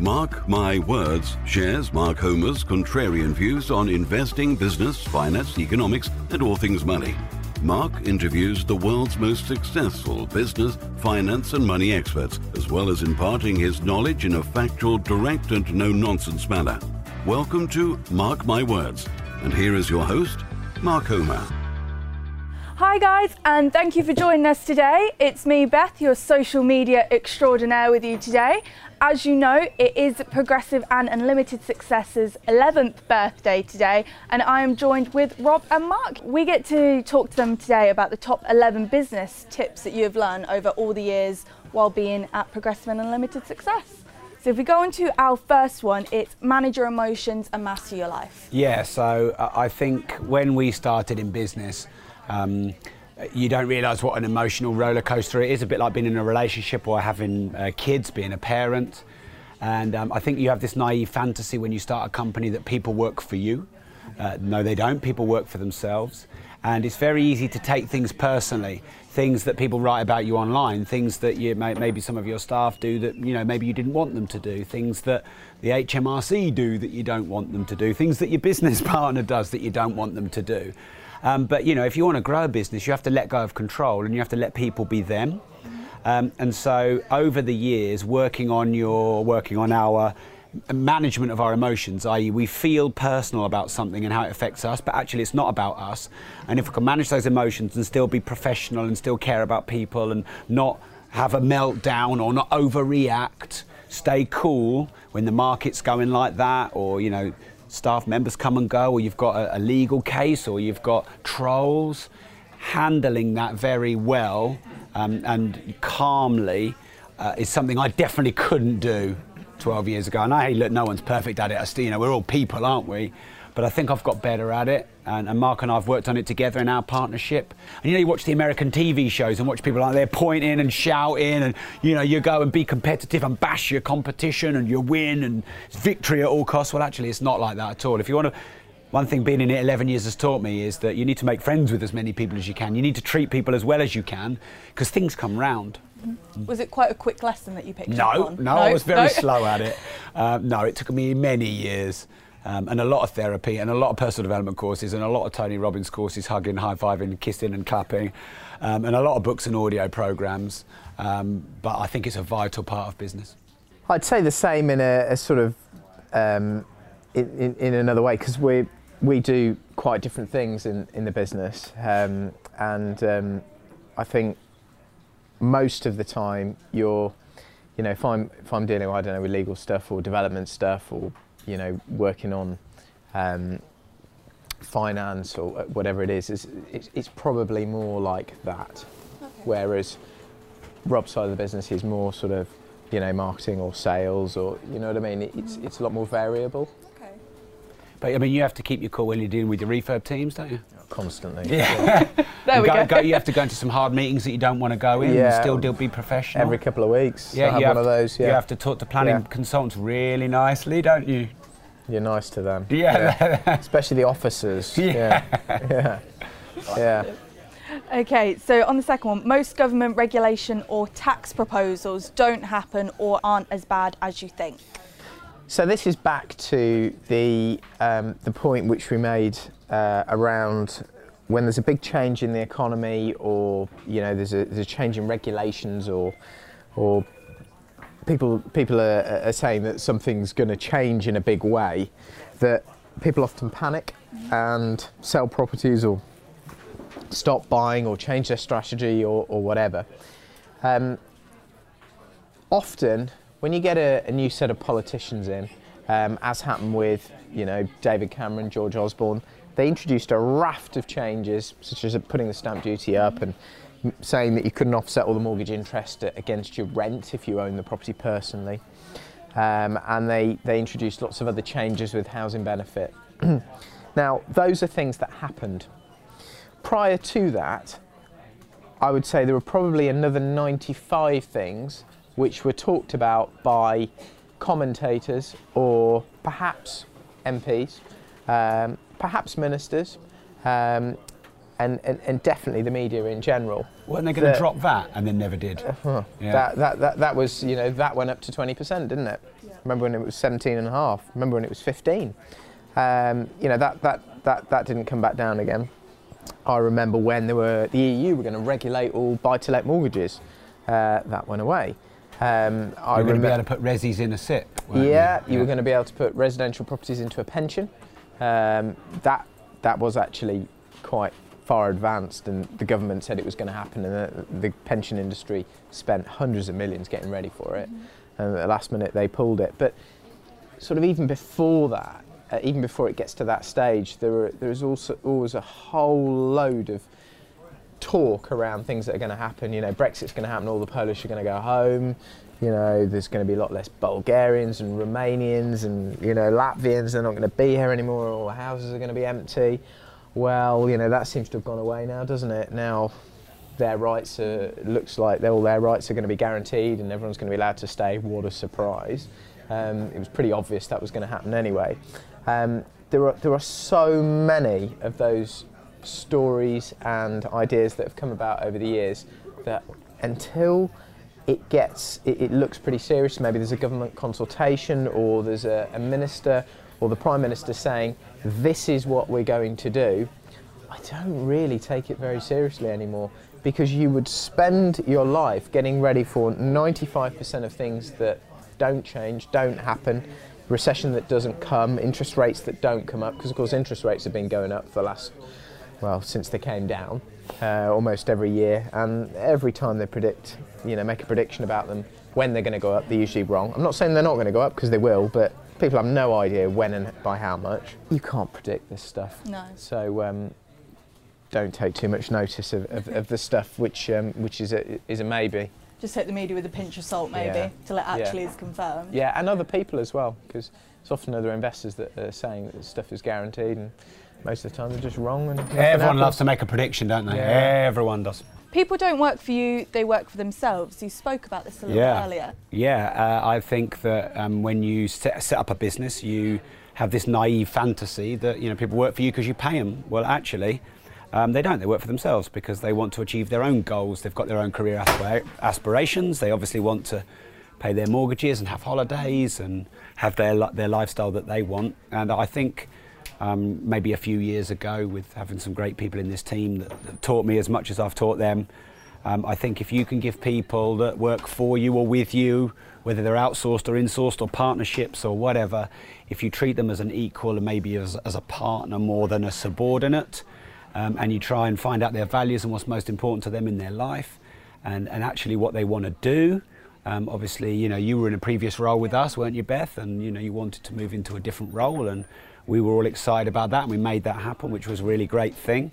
Mark My Words shares Mark Homer's contrarian views on investing, business, finance, economics, and all things money. Mark interviews the world's most successful business, finance, and money experts, as well as imparting his knowledge in a factual, direct, and no nonsense manner. Welcome to Mark My Words. And here is your host, Mark Homer. Hi, guys, and thank you for joining us today. It's me, Beth, your social media extraordinaire, with you today. As you know, it is Progressive and Unlimited Success's 11th birthday today, and I am joined with Rob and Mark. We get to talk to them today about the top 11 business tips that you have learned over all the years while being at Progressive and Unlimited Success. So, if we go into our first one, it's manage your emotions and master your life. Yeah, so uh, I think when we started in business, um, you don't realise what an emotional roller coaster it is. A bit like being in a relationship or having uh, kids, being a parent. And um, I think you have this naive fantasy when you start a company that people work for you. Uh, no, they don't. People work for themselves. And it's very easy to take things personally, things that people write about you online, things that you may, maybe some of your staff do that you know maybe you didn't want them to do, things that the HMRC do that you don't want them to do, things that your business partner does that you don't want them to do. Um, but you know, if you want to grow a business, you have to let go of control and you have to let people be them. Um, and so, over the years, working on your, working on our management of our emotions, i.e., we feel personal about something and how it affects us, but actually it's not about us. And if we can manage those emotions and still be professional and still care about people and not have a meltdown or not overreact, stay cool when the market's going like that, or you know, staff members come and go, or you've got a, a legal case, or you've got trolls, handling that very well um, and calmly uh, is something I definitely couldn't do 12 years ago. And I, hey, look, no one's perfect at it. I still, you know, we're all people, aren't we? But I think I've got better at it. And, and, Mark and I have worked on it together in our partnership. And you know, you watch the American TV shows and watch people like they're pointing and shouting, and you know, you go and be competitive and bash your competition and you win and it's victory at all costs. Well, actually, it's not like that at all. If you want to one thing being in it 11 years has taught me is that you need to make friends with as many people as you can. You need to treat people as well as you can because things come round. Mm-hmm. Was it quite a quick lesson that you picked no, up on? No, no, I was very no. slow at it. Um, no, it took me many years. Um, and a lot of therapy and a lot of personal development courses and a lot of Tony Robbins courses, hugging, high fiving, kissing, and clapping, um, and a lot of books and audio programs. Um, but I think it's a vital part of business. I'd say the same in a, a sort of um, in, in, in, another way because we we do quite different things in, in the business, um, and um, I think most of the time you're, you know, if I'm if I'm dealing, I don't know, with legal stuff or development stuff or you know, working on um, finance or whatever it is, is it's, it's probably more like that. Okay. Whereas Rob's side of the business is more sort of, you know, marketing or sales or, you know what I mean? It's, mm. it's a lot more variable. But I mean, you have to keep your cool when you're dealing with your refurb teams, don't you? Constantly. Yeah. there we go, go. go. You have to go into some hard meetings that you don't want to go in yeah. and still do, be professional. Every couple of weeks. Yeah, you have, one of those. Yeah. You have to talk to planning yeah. consultants really nicely, don't you? You're nice to them. Yeah. yeah. Especially the officers. Yeah. Yeah. yeah. Okay, so on the second one, most government regulation or tax proposals don't happen or aren't as bad as you think. So this is back to the um, the point which we made uh, around when there's a big change in the economy, or you know, there's a, there's a change in regulations, or or people people are, are saying that something's going to change in a big way, that people often panic and sell properties or stop buying or change their strategy or, or whatever. Um, often when you get a, a new set of politicians in, um, as happened with you know David Cameron, George Osborne, they introduced a raft of changes, such as putting the stamp duty up and saying that you couldn't offset all the mortgage interest against your rent if you own the property personally. Um, and they, they introduced lots of other changes with housing benefit. now, those are things that happened. Prior to that, I would say there were probably another 95 things which were talked about by commentators or perhaps MPs, um, perhaps ministers, um, and, and, and definitely the media in general. Weren't they going to drop that and then never did? Uh-huh. Yeah. That, that, that, that was, you know, that went up to 20%, didn't it? Remember when it was 17 and a half? Remember when it was 15? Um, you know, that, that, that, that didn't come back down again. I remember when there were, the EU were going to regulate all buy-to-let mortgages. Uh, that went away. Um, I You're going to be able to put resis in a SIPP. weren't yeah, you were going to be able to put residential properties into a pension. Um, that that was actually quite far advanced, and the government said it was going to happen, and the, the pension industry spent hundreds of millions getting ready for it. And at the last minute, they pulled it. But sort of even before that, uh, even before it gets to that stage, there are, there is also always a whole load of talk around things that are going to happen. You know, Brexit's going to happen, all the Polish are going to go home. You know, there's going to be a lot less Bulgarians and Romanians and, you know, Latvians. They're not going to be here anymore. All the houses are going to be empty. Well, you know, that seems to have gone away now, doesn't it? Now their rights are, looks like all their rights are going to be guaranteed and everyone's going to be allowed to stay. What a surprise. Um, it was pretty obvious that was going to happen anyway. Um, there, are, there are so many of those stories and ideas that have come about over the years that until it gets, it, it looks pretty serious, maybe there's a government consultation or there's a, a minister or the Prime Minister saying, this is what we're going to do, I don't really take it very seriously anymore because you would spend your life getting ready for 95% of things that don't change, don't happen, recession that doesn't come, interest rates that don't come up, because of course interest rates have been going up for the last, well, since they came down, uh, almost every year, and every time they predict, you know, make a prediction about them, when they're going to go up, they're usually wrong. I'm not saying they're not going to go up, because they will, but people have no idea when and by how much. You can't predict this stuff. No. So um, don't take too much notice of, of, of the stuff which um, which is a, is a maybe. Just take the media with a pinch of salt, maybe, Yeah. till it actually Yeah. is confirmed. Yeah, and other people as well, because it's often other investors that are saying that this stuff is guaranteed, and most of the time they're just wrong. And Everyone happens. loves to make a prediction, don't they? Yeah. Everyone does. People don't work for you, they work for themselves. You spoke about this a little Yeah. earlier. Yeah, uh, I think that um, when you set, set up a business, you have this naive fantasy that you know people work for you because you pay them. Well, actually, um, they don't. They work for themselves because they want to achieve their own goals. They've got their own career aspira- aspirations. They obviously want to pay their mortgages and have holidays and have their their lifestyle that they want. And I think. Um, maybe a few years ago, with having some great people in this team that, that taught me as much as I've taught them, um, I think if you can give people that work for you or with you, whether they're outsourced or insourced or partnerships or whatever, if you treat them as an equal and maybe as, as a partner more than a subordinate, um, and you try and find out their values and what's most important to them in their life, and, and actually what they want to do. Um, obviously, you know, you were in a previous role with us, weren't you, Beth? And you know, you wanted to move into a different role, and we were all excited about that, and we made that happen, which was a really great thing.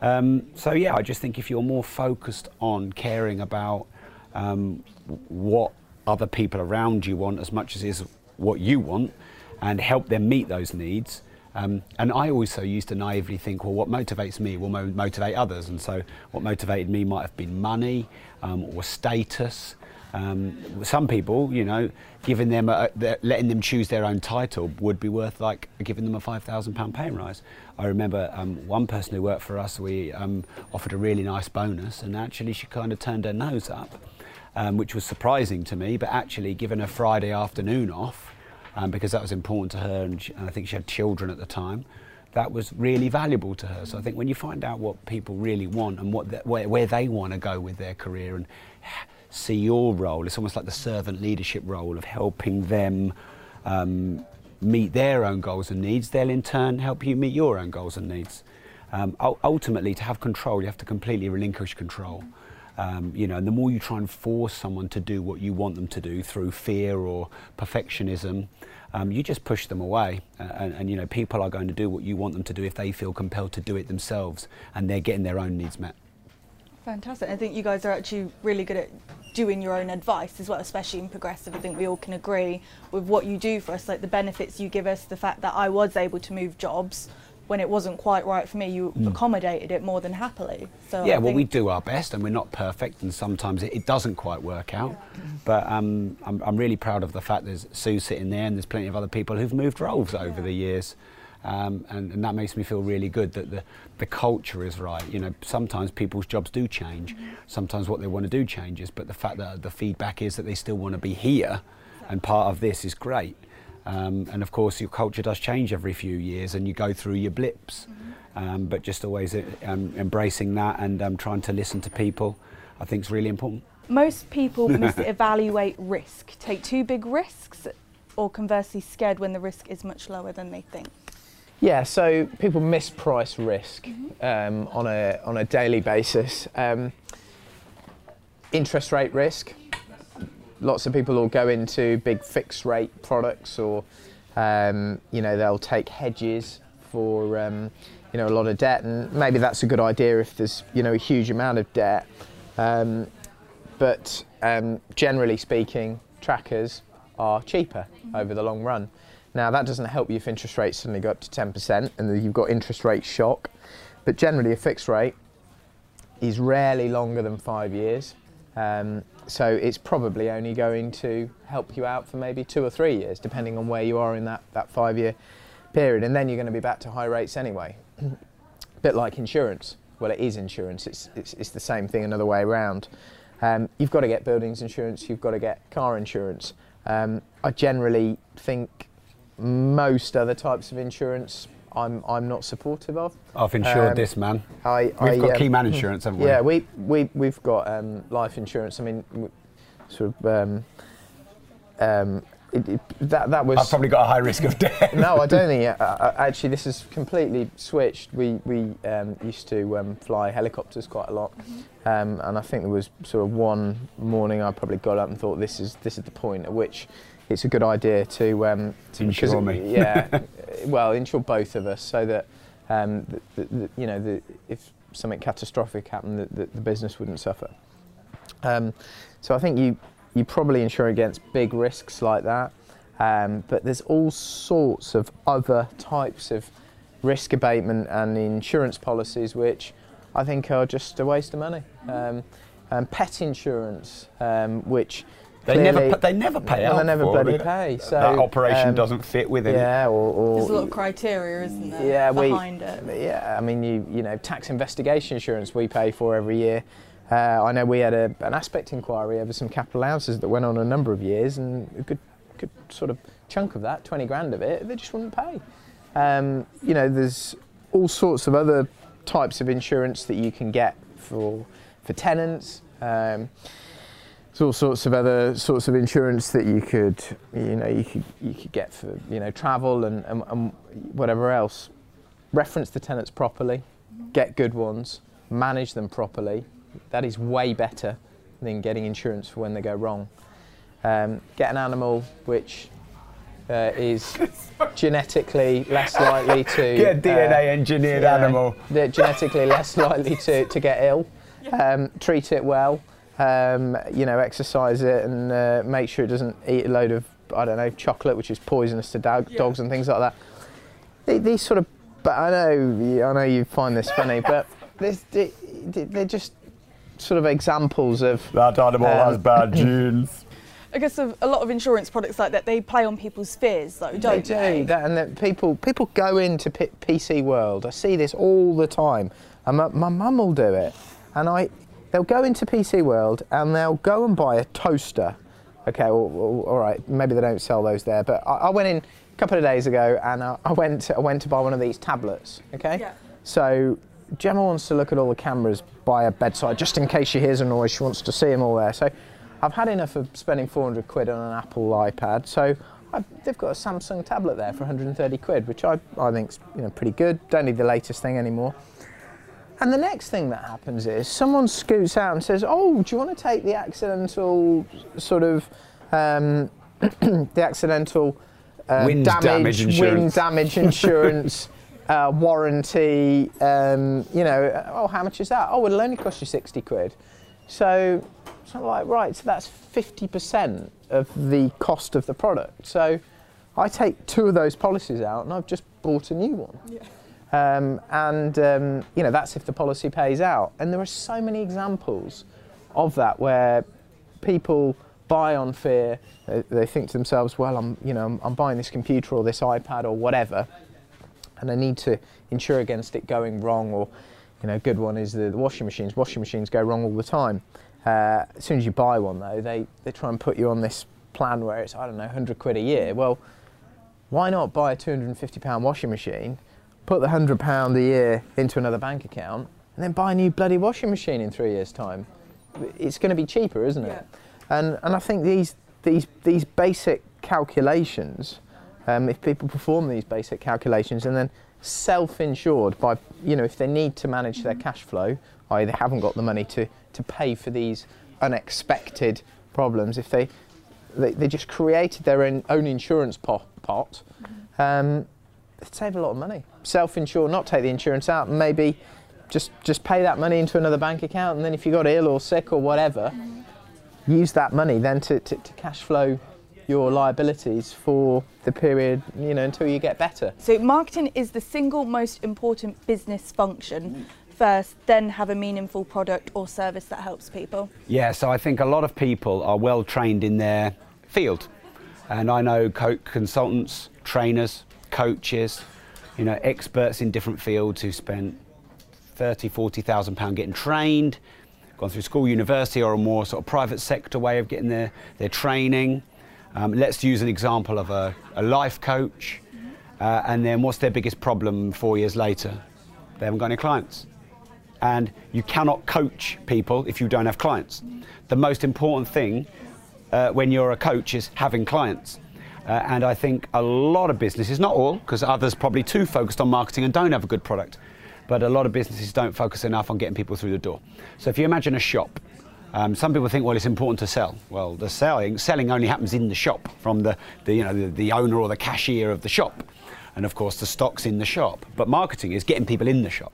Um, so yeah, I just think if you're more focused on caring about um, what other people around you want as much as is what you want, and help them meet those needs. Um, and I also used to naively think, well, what motivates me will mo- motivate others. And so, what motivated me might have been money um, or status. Um, some people, you know, giving them, a, the- letting them choose their own title would be worth like giving them a five thousand pound pay rise. I remember um, one person who worked for us. We um, offered a really nice bonus, and actually she kind of turned her nose up, um, which was surprising to me. But actually, given a Friday afternoon off, um, because that was important to her, and, she, and I think she had children at the time. That was really valuable to her. So I think when you find out what people really want and what the, where, where they want to go with their career and see your role, it's almost like the servant leadership role of helping them um, meet their own goals and needs. They'll in turn help you meet your own goals and needs. Um, ultimately, to have control, you have to completely relinquish control. Um, you know, and the more you try and force someone to do what you want them to do through fear or perfectionism, um, you just push them away. Uh, and, and, you know, people are going to do what you want them to do if they feel compelled to do it themselves and they're getting their own needs met. Fantastic. I think you guys are actually really good at doing your own advice as well, especially in progressive. I think we all can agree with what you do for us, like the benefits you give us, the fact that I was able to move jobs when it wasn't quite right for me, you accommodated it more than happily. So yeah, well, we do our best, and we're not perfect, and sometimes it, it doesn't quite work out. But um, I'm, I'm really proud of the fact there's Sue sitting there, and there's plenty of other people who've moved roles over the years. Um, and, and, that makes me feel really good that the, the culture is right. You know, sometimes people's jobs do change. Sometimes what they want to do changes, but the fact that the feedback is that they still want to be here and part of this is great. Um, and of course, your culture does change every few years and you go through your blips. Um, but just always uh, um, embracing that and um, trying to listen to people, I think is really important. Most people misevaluate risk, take too big risks, or conversely scared when the risk is much lower than they think. Yeah, so people misprice risk mm-hmm. um, on a on a daily basis. Um, interest rate risk. Lots of people will go into big fixed rate products, or um, you know they'll take hedges for um, you know a lot of debt, and maybe that's a good idea if there's you know a huge amount of debt. Um, but um, generally speaking, trackers are cheaper mm-hmm. over the long run. Now, that doesn't help you if interest rates suddenly go up to 10% and you've got interest rate shock. But generally, a fixed rate is rarely longer than five years. Um, so it's probably only going to help you out for maybe two or three years, depending on where you are in that, that five year period. And then you're going to be back to high rates anyway. A bit like insurance. Well, it is insurance, it's, it's, it's the same thing another way around. Um, you've got to get buildings insurance, you've got to get car insurance. Um, I generally think most other types of insurance I'm, I'm not supportive of. I've insured um, this man. I, we've I, got um, key man insurance, haven't we? Yeah, we, we, we've got um, life insurance. I mean, sort of um, um, it, it, that that was. I've probably got a high risk of death. no, I don't think. Uh, uh, actually, this is completely switched. We we um, used to um, fly helicopters quite a lot, mm-hmm. um, and I think there was sort of one morning I probably got up and thought this is this is the point at which it's a good idea to um, to insure me. Yeah, well, insure both of us so that um, the, the, the, you know if something catastrophic happened, the, the, business wouldn't suffer. Um, so I think you you probably insure against big risks like that. Um, but there's all sorts of other types of risk abatement and insurance policies which I think are just a waste of money. Um, and pet insurance, um, which they never they never pay well, out. They never bloody pay. So that operation um, doesn't fit within yeah, it. Or, or there's a lot of criteria, isn't there? Yeah, behind we, it. Yeah, I mean, you you know, tax investigation insurance we pay for every year. Uh, I know we had a, an aspect inquiry over some capital allowances that went on a number of years, and a good, good sort of chunk of that, 20 grand of it, they just wouldn't pay. Um, you know, there's all sorts of other types of insurance that you can get for for tenants. Um, there's all sorts of other sorts of insurance that you could, you know, you could you could get for you know travel and, and, and whatever else. Reference the tenants properly, get good ones, manage them properly, that is way better than getting insurance for when they go wrong. Um, get an animal which uh, is genetically less likely to get a DNA uh, engineered yeah, animal. genetically less likely to, to get ill. Um, treat it well. Um, you know, exercise it and uh, make sure it doesn't eat a load of I don't know chocolate, which is poisonous to dog, yeah. dogs and things like that. These sort of, but I know I know you find this funny, but this, they're just sort of examples of that animal um, has bad genes. I guess a, lot of insurance products like that they play on people's fears, though, don't they? They do, that, and that people people go into P- PC World. I see this all the time, and my, my mum will do it, and I they'll go into PC World and they'll go and buy a toaster. Okay, well, well, all right, maybe they don't sell those there, but I, I went in a couple of days ago and I, I went to, I went to buy one of these tablets. Okay, yeah. so Gemma wants to look at all the cameras by her bedside just in case she hears a noise. She wants to see them all there. So I've had enough of spending 400 quid on an Apple iPad. So I've, they've got a Samsung tablet there for 130 quid, which I, I think is you know pretty good. Don't need the latest thing anymore. And the next thing that happens is someone scoots out and says, "Oh, do you want to take the accidental sort of um, the accidental uh, wind damage, damage insurance. wind damage insurance?" uh, warranty, um, you know, oh, how much is that? Oh, it'll only cost you 60 quid. So it's not like, right, so that's 50% of the cost of the product. So I take two of those policies out and I've just bought a new one. Yeah. Um, and, um, you know, that's if the policy pays out. And there are so many examples of that where people buy on fear, they, they think to themselves, well, I'm, you know, I'm, I'm buying this computer or this iPad or whatever and I need to insure against it going wrong. Or, you know, a good one is the, the washing machines. Washing machines go wrong all the time. Uh, as soon as you buy one, though, they, they try and put you on this plan where it's I don't know 100 quid a year. Well, why not buy a 250 pound washing machine, put the 100 pound a year into another bank account, and then buy a new bloody washing machine in three years' time? It's going to be cheaper, isn't it? Yeah. And and I think these these these basic calculations, um, if people perform these basic calculations and then self-insured by you know if they need to manage their cash flow, i.e. they haven't got the money to to pay for these unexpected problems, if they they, they just created their own, own insurance pot, pot um, they'd save a lot of money. Self-insure, not take the insurance out, and maybe just just pay that money into another bank account, and then if you got ill or sick or whatever, mm-hmm. use that money then to, to, to cash flow your liabilities for the period, you know, until you get better. So marketing is the single most important business function. First, then have a meaningful product or service that helps people. Yeah, so I think a lot of people are well trained in their field. And I know co- consultants, trainers, coaches, you know, experts in different fields who spent 30, 40,000 pound getting trained, gone through school, university, or a more sort of private sector way of getting their, their training. Um, let's use an example of a, a life coach. Uh, and then what's their biggest problem four years later? They haven't got any clients. And you cannot coach people if you don't have clients. The most important thing uh, when you're a coach is having clients. Uh, and I think a lot of businesses, not all, because others probably too focused on marketing and don't have a good product, but a lot of businesses don't focus enough on getting people through the door. So if you imagine a shop, um, some people think, well, it's important to sell. Well, the selling selling only happens in the shop from the, the you know the, the owner or the cashier of the shop, and of course the stock's in the shop. But marketing is getting people in the shop.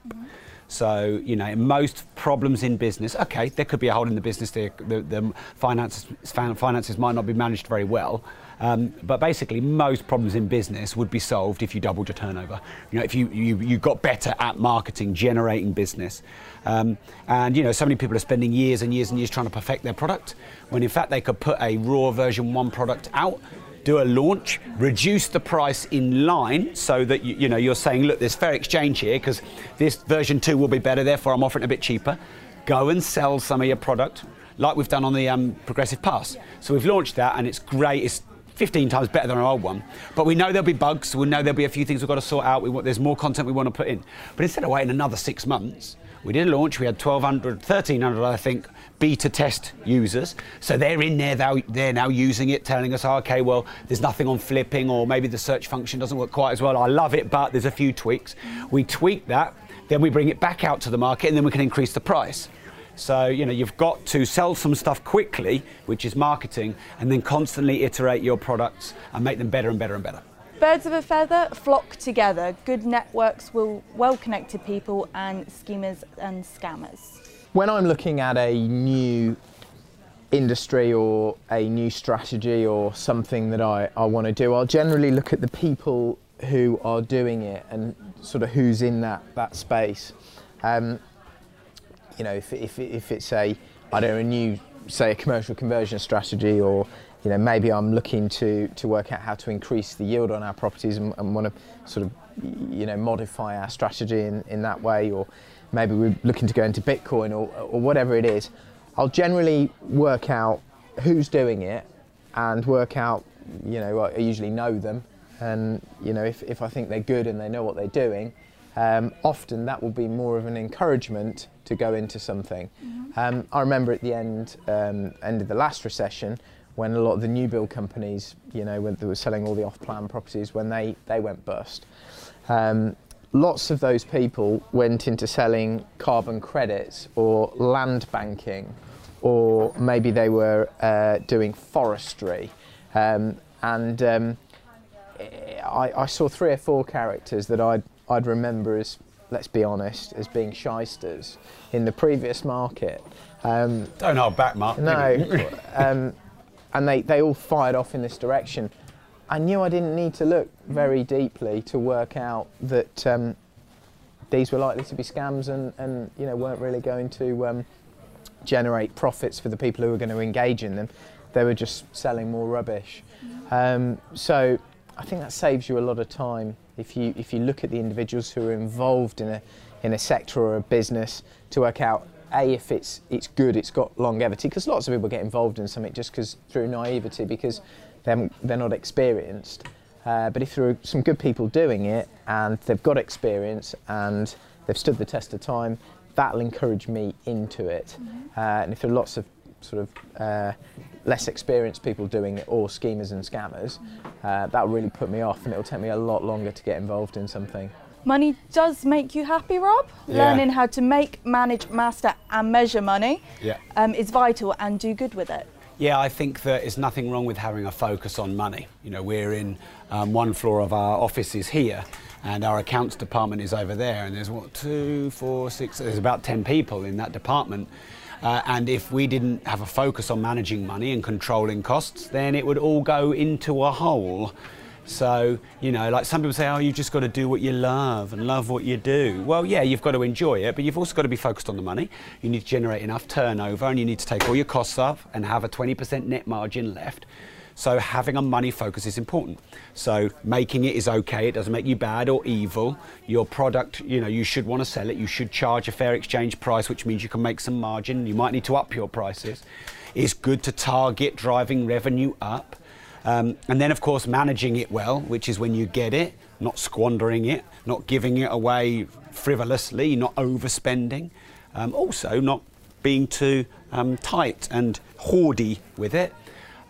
So, you know, most problems in business, okay, there could be a hole in the business, the, the, the finances, finances might not be managed very well. Um, but basically, most problems in business would be solved if you doubled your turnover. You know, if you, you, you got better at marketing, generating business. Um, and, you know, so many people are spending years and years and years trying to perfect their product, when in fact they could put a raw version one product out do a launch, reduce the price in line so that you, you know you're saying, look, there's fair exchange here because this version two will be better, therefore I'm offering a bit cheaper. Go and sell some of your product, like we've done on the um, Progressive Pass. So we've launched that, and it's great. It's 15 times better than our old one. But we know there'll be bugs. We know there'll be a few things we've got to sort out. We want, there's more content we want to put in. But instead of waiting another six months, we did a launch. We had 1,200, 1,300, I think, beta test users. So they're in there, they're, now using it, telling us, oh, okay, well, there's nothing on flipping, or maybe the search function doesn't work quite as well. I love it, but there's a few tweaks. We tweak that, then we bring it back out to the market, and then we can increase the price. So, you know, you've got to sell some stuff quickly, which is marketing, and then constantly iterate your products and make them better and better and better. Birds of a feather flock together. Good networks will well connected people and schemers and scammers. When I'm looking at a new industry or a new strategy or something that I, I want to do, I'll generally look at the people who are doing it and sort of who's in that, that space. Um, you know, if, if, if it's a, I don't know, a new, say, a commercial conversion strategy or, you know, maybe I'm looking to, to work out how to increase the yield on our properties and, and want to sort of, you know, modify our strategy in, in that way or maybe we're looking to go into Bitcoin or, or whatever it is, I'll generally work out who's doing it and work out, you know, I usually know them. And, you know, if, if I think they're good and they know what they're doing, um, often that will be more of an encouragement to go into something. Mm-hmm. Um, I remember at the end, um, end of the last recession, when a lot of the new build companies, you know, when they were selling all the off-plan properties, when they, they went bust. Um, lots of those people went into selling carbon credits or land banking, or maybe they were uh, doing forestry. Um, and um, I, I, saw three or four characters that I'd, I'd remember as, let's be honest, as being shysters in the previous market. Um, Don't hold back, Mark. No. um, and they, they all fired off in this direction. I knew I didn't need to look very deeply to work out that um, these were likely to be scams and, and you know weren't really going to um, generate profits for the people who were going to engage in them. They were just selling more rubbish. Um, so I think that saves you a lot of time If you if you look at the individuals who are involved in a in a sector or a business to work out a if it's it's good, it's got longevity. Because lots of people get involved in something just because through naivety because they're they're not experienced. Uh, but if there are some good people doing it and they've got experience and they've stood the test of time, that'll encourage me into it. Uh, and if there are lots of sort of uh, less experienced people doing it or schemers and scammers, uh, that'll really put me off and it'll take me a lot longer to get involved in something. Money does make you happy, Rob. Yeah. Learning how to make, manage, master, and measure money Yeah. um, is vital and do good with it. Yeah, I think that there's nothing wrong with having a focus on money. You know, we're in um, one floor of our offices here, and our accounts department is over there, and there's what two, four, six. There's about ten people in that department. Uh, and if we didn't have a focus on managing money and controlling costs, then it would all go into a hole. So, you know, like some people say, oh, you've just got to do what you love and love what you do. Well, yeah, you've got to enjoy it, but you've also got to be focused on the money. You need to generate enough turnover and you need to take all your costs off and have a 20% net margin left. So, having a money focus is important. So, making it is okay, it doesn't make you bad or evil. Your product, you know, you should want to sell it, you should charge a fair exchange price, which means you can make some margin. You might need to up your prices. It's good to target driving revenue up. Um, and then, of course, managing it well, which is when you get it, not squandering it, not giving it away frivolously, not overspending. Um, also, not being too um, tight and hoardy with it.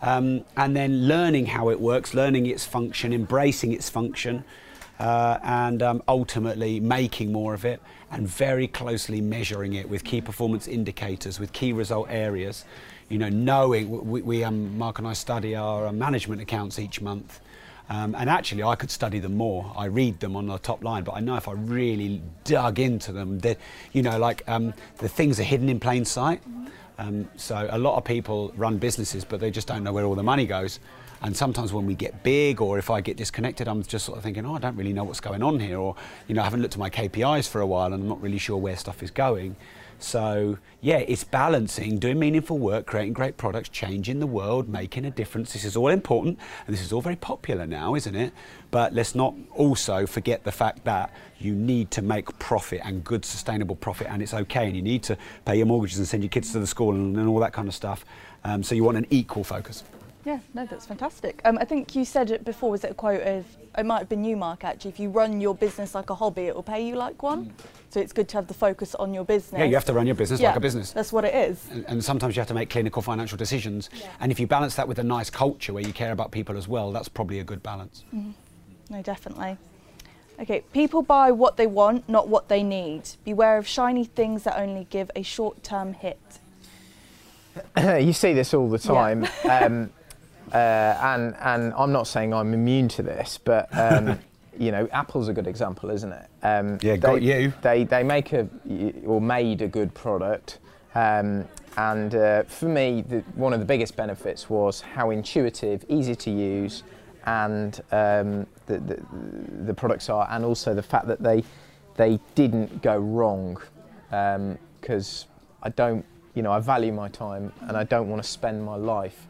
Um, and then learning how it works, learning its function, embracing its function, uh, and um, ultimately making more of it and very closely measuring it with key performance indicators, with key result areas. You know, knowing we, we um, Mark and I study our uh, management accounts each month. Um, and actually, I could study them more. I read them on the top line, but I know if I really dug into them, that you know, like um, the things are hidden in plain sight. Um, so a lot of people run businesses, but they just don't know where all the money goes. And sometimes when we get big, or if I get disconnected, I'm just sort of thinking, oh, I don't really know what's going on here, or you know, I haven't looked at my KPIs for a while, and I'm not really sure where stuff is going. So yeah, it's balancing, doing meaningful work, creating great products, changing the world, making a difference. This is all important, and this is all very popular now, isn't it? But let's not also forget the fact that you need to make profit and good sustainable profit, and it's okay, and you need to pay your mortgages and send your kids to the school and, and all that kind of stuff. Um, so you want an equal focus. Yeah, no, that's fantastic. Um, I think you said it before. Was it a quote of? It might have been you, Mark. Actually, if you run your business like a hobby, it will pay you like one. So it's good to have the focus on your business. Yeah, you have to run your business Yeah, like a business. That's what it is. and, and sometimes you have to make clinical financial decisions. And if you balance that with a nice culture where you care about people as well, that's probably a good balance. No, definitely. Okay, people buy what they want, not what they need. Beware of shiny things that only give a short-term hit. you see this all the time, um, uh, and and I'm not saying I'm immune to this, but um, you know, Apple's a good example, isn't it? Um, Yeah, got you. They they make a or made a good product, um, and uh, for me, the, one of the biggest benefits was how intuitive, easy to use, and um, the, the the products are, and also the fact that they they didn't go wrong, because I don't, you know, I value my time, and I don't want to spend my life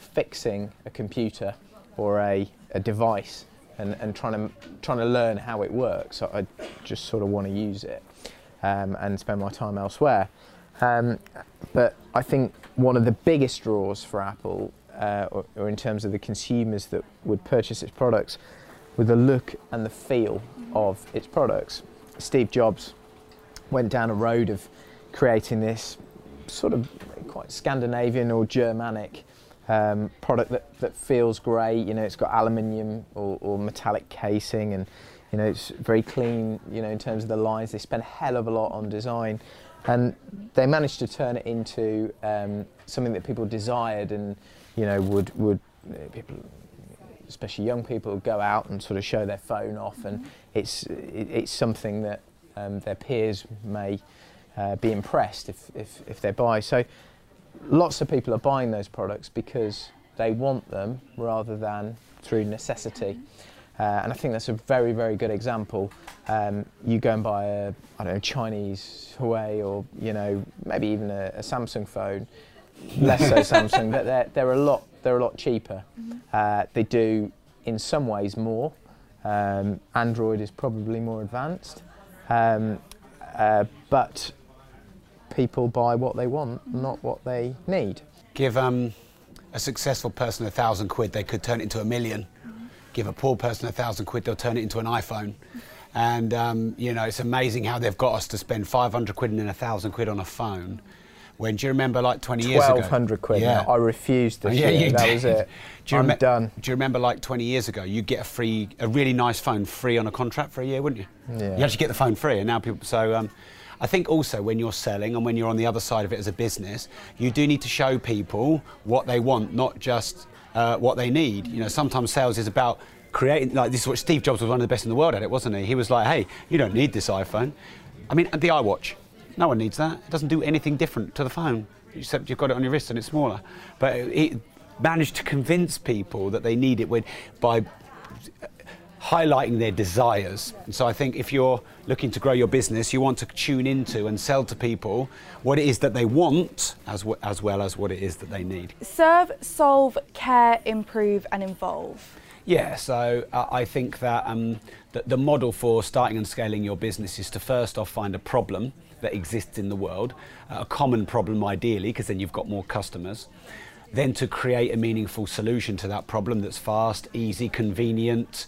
fixing a computer or a, a device and, and trying to trying to learn how it works. I just sort of want to use it um, and spend my time elsewhere. Um, but I think one of the biggest draws for Apple, uh, or, or in terms of the consumers that would purchase its products, were the look and the feel of its products. Steve Jobs went down a road of creating this sort of quite Scandinavian or Germanic um, product that, that feels great. You know, it's got aluminium or, or metallic casing, and you know, it's very clean. You know, in terms of the lines, they spend a hell of a lot on design, and they managed to turn it into um, something that people desired, and you know, would would uh, people especially young people go out and sort of show their phone off, and it's it, it's something that um, their peers may uh, be impressed if, if if they buy. So lots of people are buying those products because they want them rather than through necessity. Uh, and I think that's a very, very good example. Um, you go and buy a, I don't know, Chinese Huawei or, you know, maybe even a, a Samsung phone, less so Samsung, but they're, they're, a lot, they're a lot cheaper. Uh, they do, in some ways, more. Um, Android is probably more advanced, um, uh, but people buy what they want, not what they need. Give um, a successful person a thousand quid, they could turn it into a 1000000 Give a poor person a thousand quid, they'll turn it into an iPhone. And um, you know, it's amazing how they've got us to spend 500 quid and then a thousand quid on a phone. When do you remember, like 20 years ago? 1200 quid. Yeah. I refused this yeah, year. you That did. was it. Do you I'm done. Do you remember, like 20 years ago, you get a free, a really nice phone free on a contract for a year, wouldn't you? Yeah. You actually get the phone free, and now people. So, um, I think also when you're selling and when you're on the other side of it as a business, you do need to show people what they want, not just uh, what they need. You know, sometimes sales is about creating. Like this is what Steve Jobs was one of the best in the world at it, wasn't he? He was like, "Hey, you don't need this iPhone." I mean, the iWatch. No one needs that. It doesn't do anything different to the phone, except you've got it on your wrist and it's smaller. But he managed to convince people that they need it with, by highlighting their desires. And so I think if you're looking to grow your business, you want to tune into and sell to people what it is that they want as, w- as well as what it is that they need. Serve, solve, care, improve, and involve. Yeah, so uh, I think that um, the, the model for starting and scaling your business is to first off find a problem that exists in the world, uh, a common problem ideally, because then you've got more customers. Then to create a meaningful solution to that problem that's fast, easy, convenient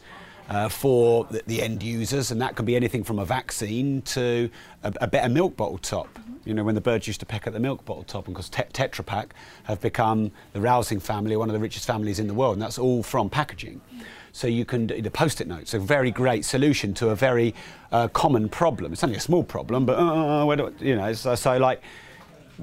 uh, for the, the end users, and that can be anything from a vaccine to a, a better milk bottle top. You know, when the birds used to peck at the milk bottle top, and because te- Tetra Pak have become the Rausing family, one of the richest families in the world, and that's all from packaging. So you can do the post-it notes, a very great solution to a very uh, common problem. It's only a small problem, but uh, you know, so, so like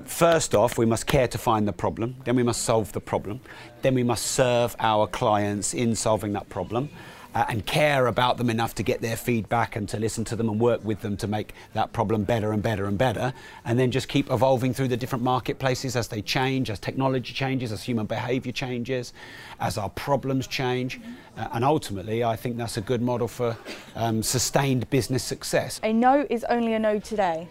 first off, we must care to find the problem. Then we must solve the problem. Then we must serve our clients in solving that problem. Uh, and care about them enough to get their feedback and to listen to them and work with them to make that problem better and better and better. And then just keep evolving through the different marketplaces as they change, as technology changes, as human behavior changes, as our problems change. Uh, and ultimately, I think that's a good model for um, sustained business success. A no is only a no today.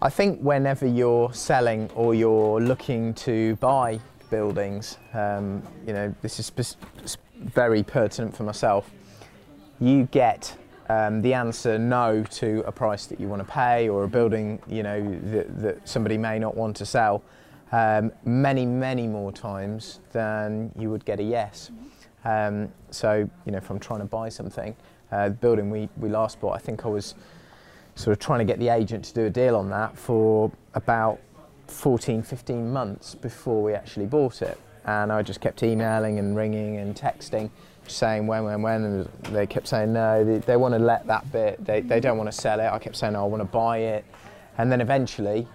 I think whenever you're selling or you're looking to buy buildings, um, you know, this is spe- sp- very pertinent for myself. You get um, the answer no to a price that you want to pay or a building, you know, that, that somebody may not want to sell um, many, many more times than you would get a yes. Um, so, you know, if I'm trying to buy something, uh, the building we, we last bought, I think I was sort of trying to get the agent to do a deal on that for about 14, 15 months before we actually bought it. And I just kept emailing and ringing and texting, saying when, when, when, and they kept saying no, they, they want to let that bit, they, they don't want to sell it. I kept saying, no, I want to buy it. And then eventually,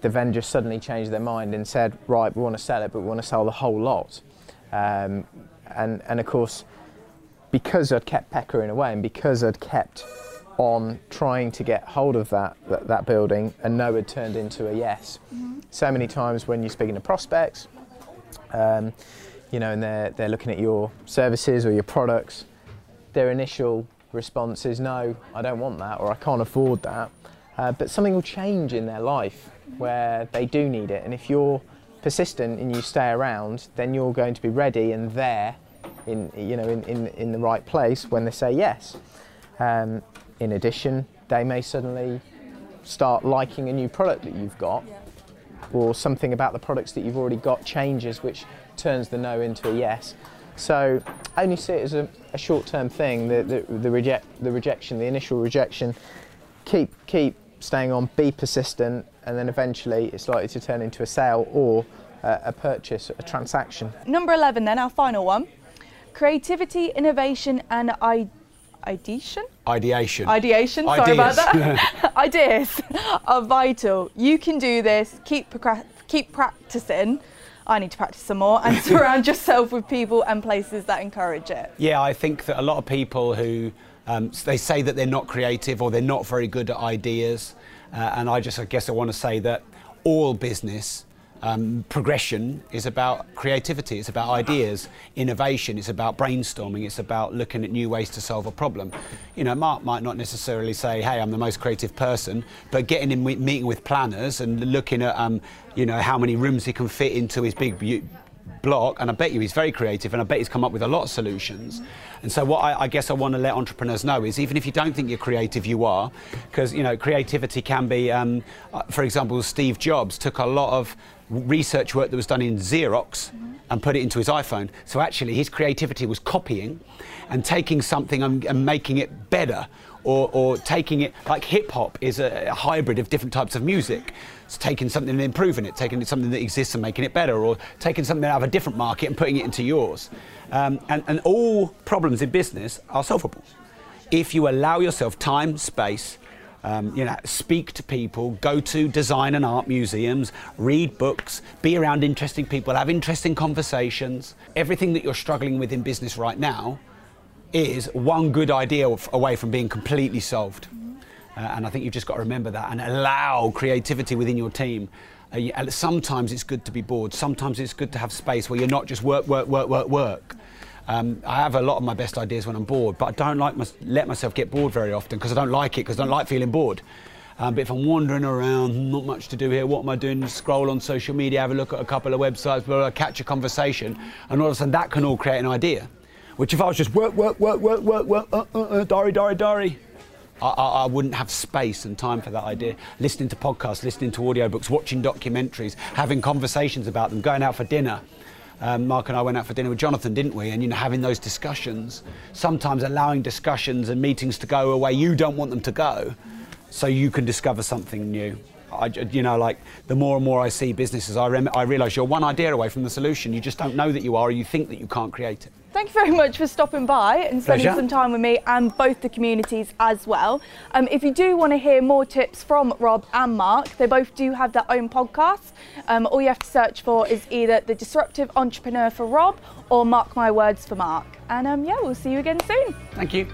the vendor suddenly changed their mind and said, right, we want to sell it, but we want to sell the whole lot. Um, and, and of course, because I'd kept peckering away and because I'd kept on trying to get hold of that, that, that building, a no had turned into a yes. So many times when you're speaking to prospects, um, you know, and they're, they're looking at your services or your products, their initial response is no, I don't want that or I can't afford that. Uh, but something will change in their life where they do need it. And if you're persistent and you stay around, then you're going to be ready and there in, you know, in, in, in the right place when they say yes. Um, in addition, they may suddenly start liking a new product that you've got or something about the products that you've already got changes, which turns the no into a yes. So only see it as a, a short-term thing. The, the, the reject, the rejection, the initial rejection. Keep keep staying on. Be persistent, and then eventually it's likely to turn into a sale or a purchase, a transaction. Number 11, then, our final one. Creativity, innovation, and I- ideation? Ideation. Ideation, sorry about Ideas. that. Ideas are vital. You can do this. Keep procra- keep practicing. I need to practice some more and surround yourself with people and places that encourage it. Yeah, I think that a lot of people who um, they say that they're not creative or they're not very good at ideas, uh, and I just I guess I want to say that all business um, progression is about creativity. It's about ideas, innovation. It's about brainstorming. It's about looking at new ways to solve a problem. You know, Mark might not necessarily say, "Hey, I'm the most creative person," but getting in me- meeting with planners and looking at, um, you know, how many rooms he can fit into his big. block, and I bet you he's very creative, and I bet he's come up with a lot of solutions. And so, what I, I guess I want to let entrepreneurs know is, even if you don't think you're creative, you are, because you know creativity can be. Um, uh, for example, Steve Jobs took a lot of research work that was done in Xerox and put it into his iPhone. So actually, his creativity was copying and taking something and, and making it better. Or, or taking it like hip hop is a, a hybrid of different types of music. It's taking something and improving it, taking something that exists and making it better, or taking something out of a different market and putting it into yours. Um, and, and all problems in business are solvable if you allow yourself time, space, um, you know, speak to people, go to design and art museums, read books, be around interesting people, have interesting conversations. Everything that you're struggling with in business right now is one good idea away from being completely solved. Uh, and I think you've just got to remember that and allow creativity within your team. Uh, sometimes it's good to be bored. Sometimes it's good to have space where you're not just work, work, work, work, work. Um, I have a lot of my best ideas when I'm bored, but I don't like my, let myself get bored very often because I don't like it because I don't like feeling bored. Um, but if I'm wandering around, not much to do here, what am I doing? Scroll on social media, have a look at a couple of websites, blah, blah, catch a conversation, and all of a sudden that can all create an idea. Which if I was just work, work, work, work, work, work, uh, uh, uh, diary, diary, diary, I, I, I, wouldn't have space and time for that idea. Listening to podcasts, listening to audiobooks, watching documentaries, having conversations about them, going out for dinner. Um, Mark and I went out for dinner with Jonathan, didn't we? And you know, having those discussions, sometimes allowing discussions and meetings to go away you don't want them to go, so you can discover something new. I, you know, like the more and more I see businesses, I, rem- I realise you're one idea away from the solution. You just don't know that you are, or you think that you can't create it. Thank you very much for stopping by and spending Pleasure. some time with me and both the communities as well. Um, if you do want to hear more tips from Rob and Mark, they both do have their own podcasts. Um, all you have to search for is either The Disruptive Entrepreneur for Rob or Mark My Words for Mark. And um, yeah, we'll see you again soon. Thank you.